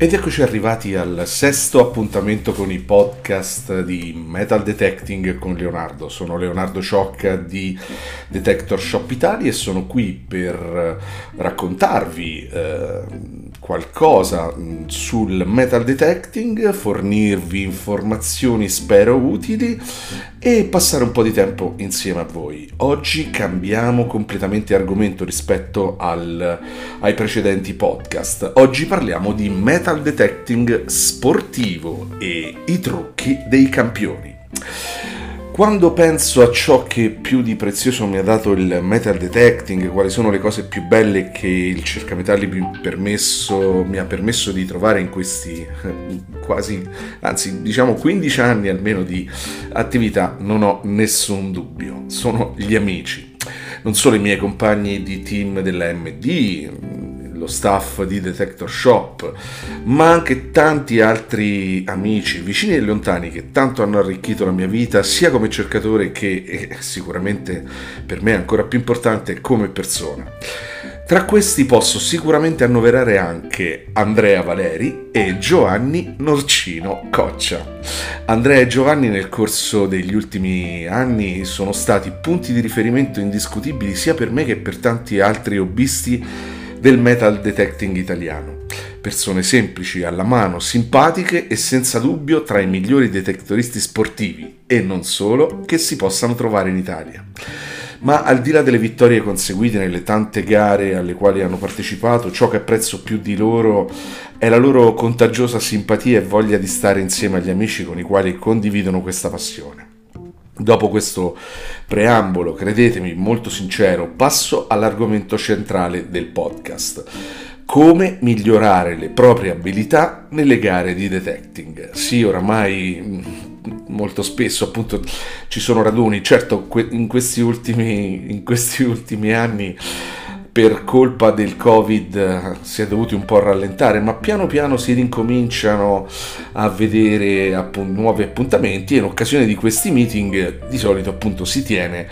Ed eccoci arrivati al sesto appuntamento con i podcast di Metal Detecting con Leonardo. Sono Leonardo Ciocca di Detector Shop Italia e sono qui per raccontarvi eh, qualcosa sul metal detecting, fornirvi informazioni spero utili e passare un po' di tempo insieme a voi. Oggi cambiamo completamente argomento rispetto al, ai precedenti podcast. Oggi parliamo di metal detecting sportivo e i trucchi dei campioni. Quando penso a ciò che più di prezioso mi ha dato il metal detecting, quali sono le cose più belle che il cercametalli permesso, mi ha permesso di trovare in questi quasi, anzi diciamo 15 anni almeno di attività, non ho nessun dubbio. Sono gli amici, non solo i miei compagni di team della MD, lo staff di Detector Shop, ma anche tanti altri amici, vicini e lontani, che tanto hanno arricchito la mia vita, sia come cercatore che, sicuramente per me ancora più importante, come persona. Tra questi posso sicuramente annoverare anche Andrea Valeri e Giovanni Norcino Coccia. Andrea e Giovanni nel corso degli ultimi anni sono stati punti di riferimento indiscutibili sia per me che per tanti altri hobbisti del metal detecting italiano. Persone semplici, alla mano, simpatiche e senza dubbio tra i migliori detectoristi sportivi, e non solo, che si possano trovare in Italia. Ma al di là delle vittorie conseguite nelle tante gare alle quali hanno partecipato, ciò che apprezzo più di loro è la loro contagiosa simpatia e voglia di stare insieme agli amici con i quali condividono questa passione. Dopo questo preambolo, credetemi, molto sincero, passo all'argomento centrale del podcast. Come migliorare le proprie abilità nelle gare di detecting. Sì, oramai mm, molto spesso appunto ci sono raduni, certo in questi ultimi, in questi ultimi anni per colpa del covid eh, si è dovuti un po' rallentare, ma piano piano si rincominciano a vedere appunto, nuovi appuntamenti e in occasione di questi meeting di solito appunto si tiene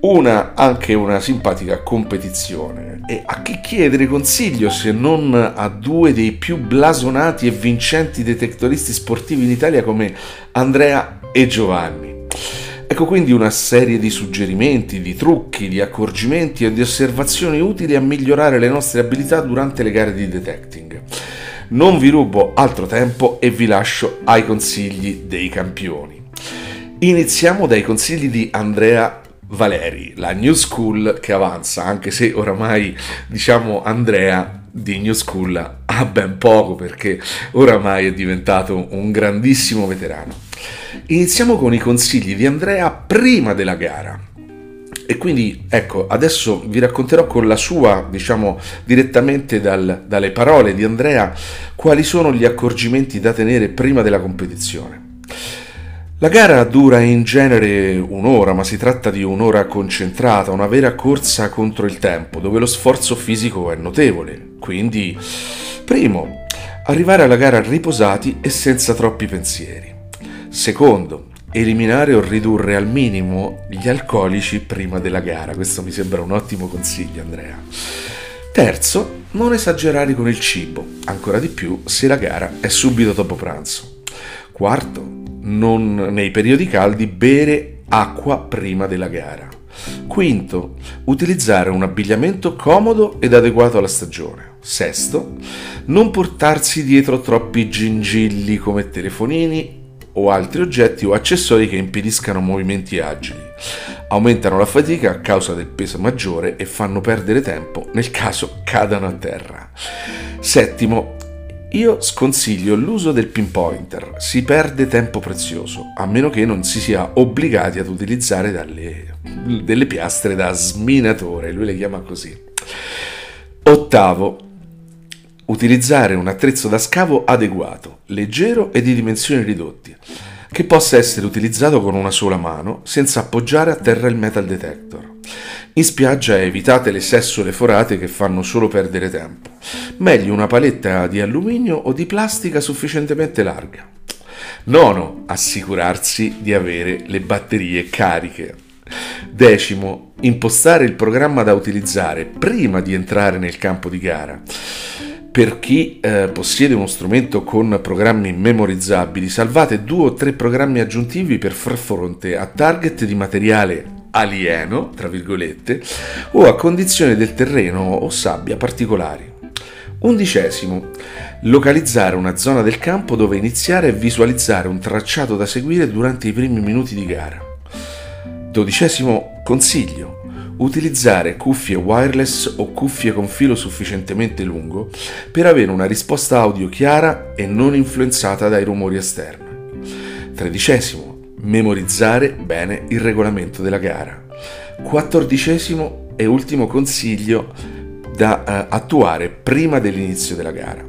una, anche una simpatica competizione. E a chi chiedere consiglio se non a due dei più blasonati e vincenti detectoristi sportivi in Italia come Andrea e Giovanni? Ecco quindi una serie di suggerimenti, di trucchi, di accorgimenti e di osservazioni utili a migliorare le nostre abilità durante le gare di detecting. Non vi rubo altro tempo e vi lascio ai consigli dei campioni. Iniziamo dai consigli di Andrea Valeri, la new school che avanza, anche se oramai diciamo Andrea di New School ha ben poco perché oramai è diventato un grandissimo veterano. Iniziamo con i consigli di Andrea prima della gara. E quindi ecco, adesso vi racconterò con la sua, diciamo direttamente dal, dalle parole di Andrea, quali sono gli accorgimenti da tenere prima della competizione. La gara dura in genere un'ora, ma si tratta di un'ora concentrata, una vera corsa contro il tempo, dove lo sforzo fisico è notevole. Quindi, primo, arrivare alla gara riposati e senza troppi pensieri. Secondo, eliminare o ridurre al minimo gli alcolici prima della gara. Questo mi sembra un ottimo consiglio, Andrea. Terzo, non esagerare con il cibo, ancora di più se la gara è subito dopo pranzo. Quarto, non nei periodi caldi bere acqua prima della gara. Quinto, utilizzare un abbigliamento comodo ed adeguato alla stagione. Sesto, non portarsi dietro troppi gingilli come telefonini o altri oggetti o accessori che impediscano movimenti agili. Aumentano la fatica a causa del peso maggiore e fanno perdere tempo nel caso cadano a terra. Settimo, io sconsiglio l'uso del pinpointer, si perde tempo prezioso, a meno che non si sia obbligati ad utilizzare dalle, delle piastre da sminatore, lui le chiama così. Ottavo, utilizzare un attrezzo da scavo adeguato, leggero e di dimensioni ridotte, che possa essere utilizzato con una sola mano senza appoggiare a terra il metal detector. In spiaggia evitate le sessole forate che fanno solo perdere tempo. Meglio una paletta di alluminio o di plastica sufficientemente larga. Nono, assicurarsi di avere le batterie cariche. Decimo, impostare il programma da utilizzare prima di entrare nel campo di gara Per chi eh, possiede uno strumento con programmi memorizzabili, salvate due o tre programmi aggiuntivi per far fronte a target di materiale alieno, tra virgolette, o a condizioni del terreno o sabbia particolari. Undicesimo, localizzare una zona del campo dove iniziare e visualizzare un tracciato da seguire durante i primi minuti di gara. Dodicesimo consiglio, utilizzare cuffie wireless o cuffie con filo sufficientemente lungo per avere una risposta audio chiara e non influenzata dai rumori esterni. Tredicesimo, memorizzare bene il regolamento della gara. Quattordicesimo e ultimo consiglio da uh, attuare prima dell'inizio della gara.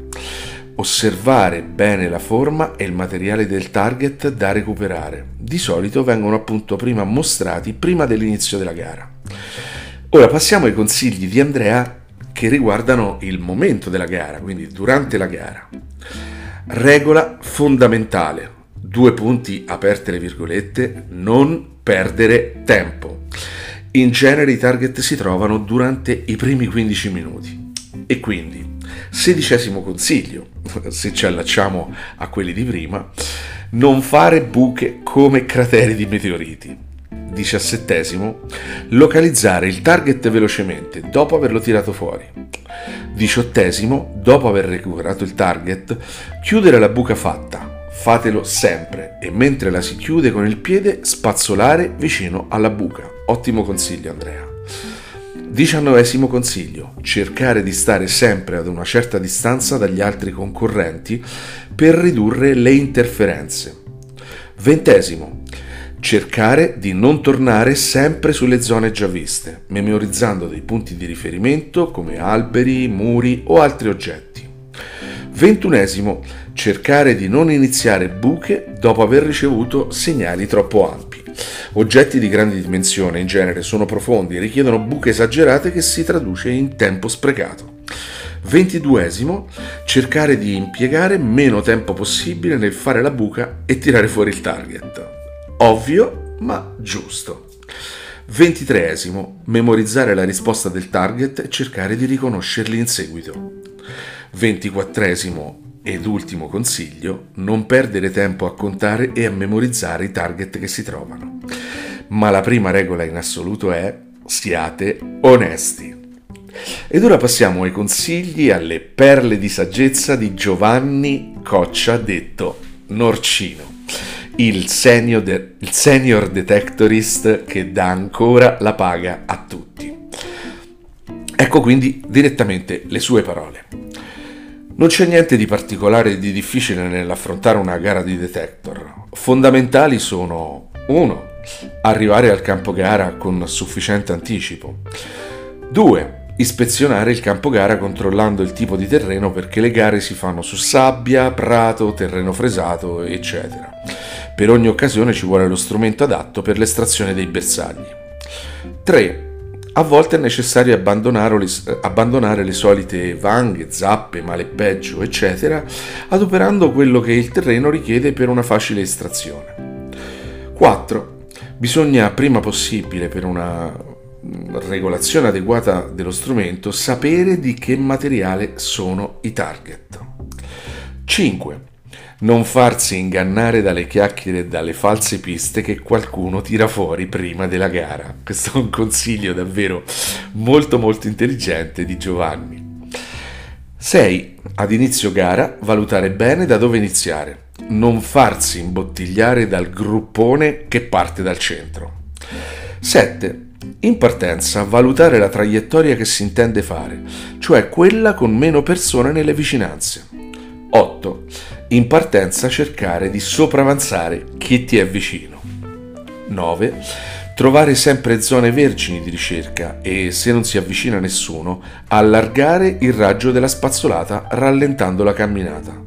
Osservare bene la forma e il materiale del target da recuperare. Di solito vengono appunto prima mostrati prima dell'inizio della gara. Ora passiamo ai consigli di Andrea che riguardano il momento della gara, quindi durante la gara. Regola fondamentale, due punti aperte le virgolette, non perdere tempo. In genere i target si trovano durante i primi 15 minuti. E quindi, sedicesimo consiglio, se ci allacciamo a quelli di prima, non fare buche come crateri di meteoriti. Diciassettesimo, localizzare il target velocemente dopo averlo tirato fuori. Diciottesimo, dopo aver recuperato il target, chiudere la buca fatta. Fatelo sempre e mentre la si chiude con il piede spazzolare vicino alla buca. Ottimo consiglio Andrea. Diciannovesimo consiglio, cercare di stare sempre ad una certa distanza dagli altri concorrenti per ridurre le interferenze. Ventesimo, cercare di non tornare sempre sulle zone già viste, memorizzando dei punti di riferimento come alberi, muri o altri oggetti. Ventunesimo, cercare di non iniziare buche dopo aver ricevuto segnali troppo ampi. Oggetti di grandi dimensioni in genere sono profondi e richiedono buche esagerate che si traduce in tempo sprecato. Ventiduesimo, cercare di impiegare meno tempo possibile nel fare la buca e tirare fuori il target. Ovvio, ma giusto. Ventitreesimo, memorizzare la risposta del target e cercare di riconoscerli in seguito. Ventiquattresimo, ed ultimo consiglio, non perdere tempo a contare e a memorizzare i target che si trovano. Ma la prima regola in assoluto è siate onesti. Ed ora passiamo ai consigli, alle perle di saggezza di Giovanni Coccia, detto Norcino, il senior, de- il senior detectorist che dà ancora la paga a tutti. Ecco quindi direttamente le sue parole. Non c'è niente di particolare e di difficile nell'affrontare una gara di detector. Fondamentali sono 1. Arrivare al campo gara con sufficiente anticipo. 2. Ispezionare il campo gara controllando il tipo di terreno perché le gare si fanno su sabbia, prato, terreno fresato, eccetera. Per ogni occasione ci vuole lo strumento adatto per l'estrazione dei bersagli. 3 a volte è necessario abbandonare le, solite vanghe, zappe, male peggio, eccetera, adoperando quello che il terreno richiede per una facile estrazione. 4. Bisogna prima possibile per una mm, regolazione adeguata dello strumento sapere di che materiale sono i target. 5 non farsi ingannare dalle chiacchiere e dalle false piste che qualcuno tira fuori prima della gara. Questo è un consiglio davvero molto molto intelligente di Giovanni. 6. Ad inizio gara valutare bene da dove iniziare. Non farsi imbottigliare dal gruppone che parte dal centro. 7. In partenza valutare la traiettoria che si intende fare, cioè quella con meno persone nelle vicinanze. 8 in partenza cercare di sopravanzare chi ti è vicino. 9. Trovare sempre zone vergini di ricerca e, se non si avvicina nessuno, allargare il raggio della spazzolata rallentando la camminata.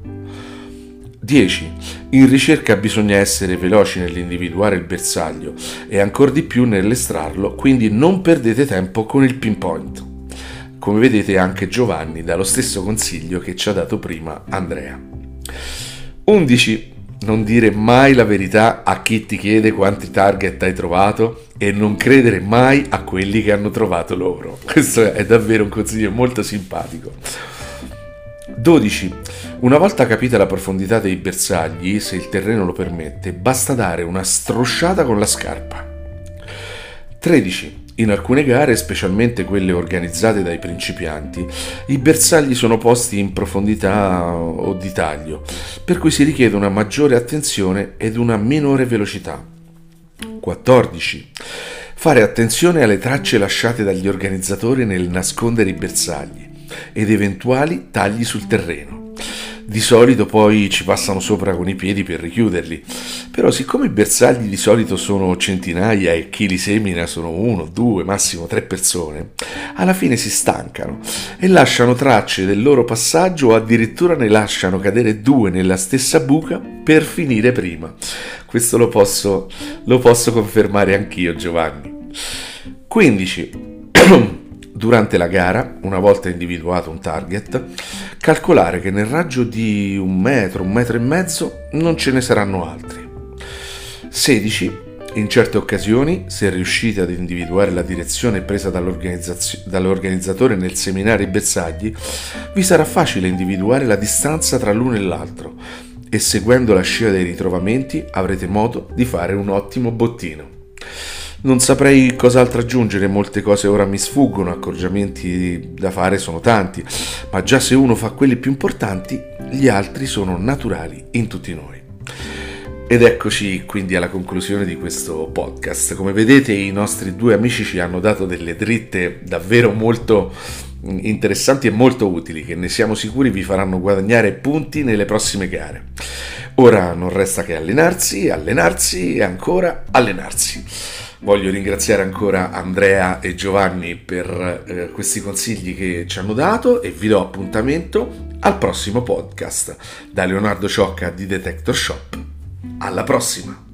10. In ricerca bisogna essere veloci nell'individuare il bersaglio e ancora di più nell'estrarlo, quindi non perdete tempo con il pinpoint. Come vedete anche Giovanni dà lo stesso consiglio che ci ha dato prima Andrea. 11. Non dire mai la verità a chi ti chiede quanti target hai trovato e non credere mai a quelli che hanno trovato loro. Questo è davvero un consiglio molto simpatico. 12. Una volta capita la profondità dei bersagli, se il terreno lo permette, basta dare una strosciata con la scarpa. 13. In alcune gare, specialmente quelle organizzate dai principianti, i bersagli sono posti in profondità o di taglio, per cui si richiede una maggiore attenzione ed una minore velocità. 14. Fare attenzione alle tracce lasciate dagli organizzatori nel nascondere i bersagli ed eventuali tagli sul terreno. Di solito poi ci passano sopra con i piedi per richiuderli, però siccome i bersagli di solito sono centinaia e chi li semina sono uno, due, massimo tre persone, alla fine si stancano e lasciano tracce del loro passaggio o addirittura ne lasciano cadere due nella stessa buca per finire prima. Questo lo posso, lo posso confermare anch'io Giovanni. 15. Durante la gara, una volta individuato un target, calcolare che nel raggio di un metro, un metro e mezzo non ce ne saranno altri. 16. In certe occasioni, se riuscite ad individuare la direzione presa dall'organizzatore nel seminare i bersagli, vi sarà facile individuare la distanza tra l'uno e l'altro e seguendo la scia dei ritrovamenti avrete modo di fare un ottimo bottino. Non saprei cos'altro aggiungere, molte cose ora mi sfuggono, accorgimenti da fare sono tanti, ma già se uno fa quelli più importanti, gli altri sono naturali in tutti noi. Ed eccoci quindi alla conclusione di questo podcast. Come vedete i nostri due amici ci hanno dato delle dritte davvero molto interessanti e molto utili che ne siamo sicuri vi faranno guadagnare punti nelle prossime gare. Ora non resta che allenarsi, allenarsi e ancora allenarsi. Voglio ringraziare ancora Andrea e Giovanni per eh, questi consigli che ci hanno dato e vi do appuntamento al prossimo podcast da Leonardo Ciocca di Detector Shop. Alla prossima!